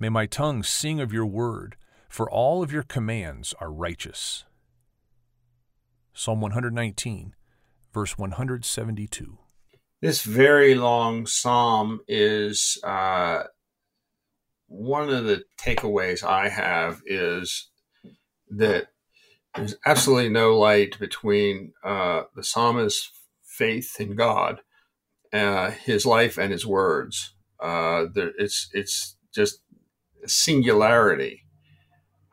May my tongue sing of your word, for all of your commands are righteous. Psalm 119, verse 172. This very long psalm is uh, one of the takeaways I have is that there's absolutely no light between uh, the psalmist's faith in God, uh, his life, and his words. Uh, there, it's it's just singularity,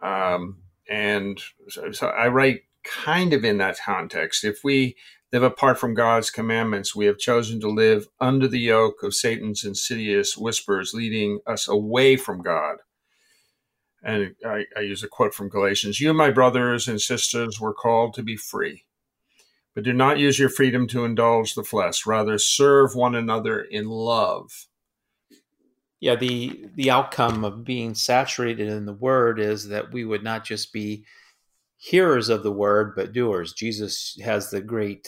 um, and so, so I write kind of in that context. If we live apart from God's commandments, we have chosen to live under the yoke of Satan's insidious whispers, leading us away from God. And I, I, use a quote from Galatians You, my brothers and sisters, were called to be free. But do not use your freedom to indulge the flesh. Rather, serve one another in love. Yeah, the the outcome of being saturated in the word is that we would not just be hearers of the word, but doers. Jesus has the great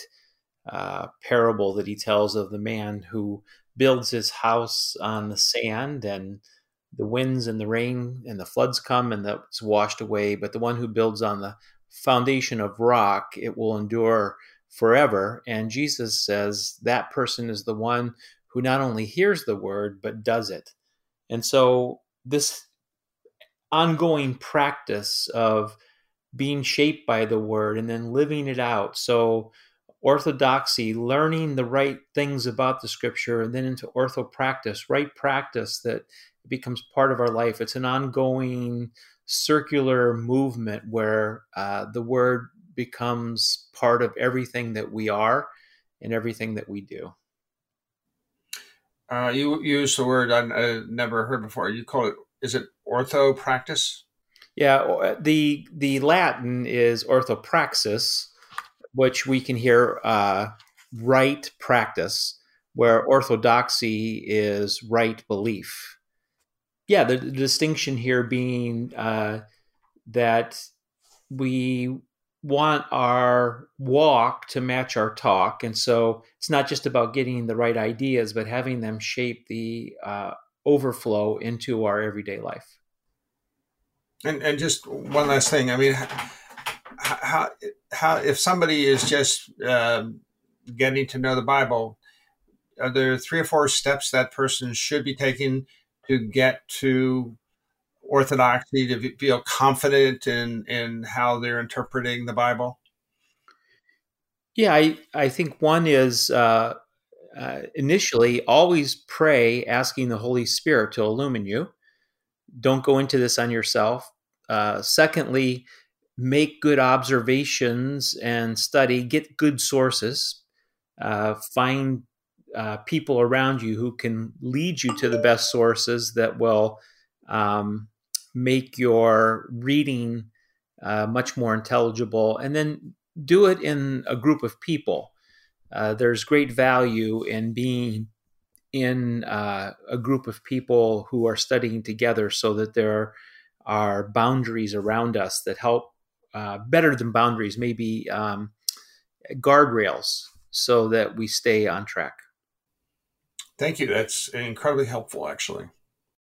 uh, parable that he tells of the man who builds his house on the sand and the winds and the rain and the floods come and that's washed away. But the one who builds on the foundation of rock, it will endure forever. And Jesus says that person is the one who not only hears the word, but does it. And so this ongoing practice of being shaped by the word and then living it out. So, orthodoxy, learning the right things about the scripture, and then into orthopractice, right practice that becomes part of our life. It's an ongoing circular movement where uh, the word becomes part of everything that we are and everything that we do. Uh, you use the word I never heard before. You call it, is it ortho practice? Yeah, uh, the the Latin is orthopraxis, which we can hear uh, right practice, where orthodoxy is right belief. Yeah, the, the distinction here being uh, that we want our walk to match our talk, and so it's not just about getting the right ideas, but having them shape the uh, overflow into our everyday life. And and just one last thing. I mean, how how if somebody is just uh, getting to know the Bible, are there three or four steps that person should be taking to get to orthodoxy to feel confident in in how they're interpreting the Bible? Yeah, I I think one is. Uh, uh, initially, always pray asking the Holy Spirit to illumine you don't go into this on yourself. Uh, secondly, make good observations and study, get good sources, uh, find uh, people around you who can lead you to the best sources that will um, make your reading uh, much more intelligible, and then do it in a group of people. Uh, there's great value in being in uh, a group of people who are studying together so that there are boundaries around us that help uh, better than boundaries maybe um, guardrails so that we stay on track. Thank you. That's incredibly helpful actually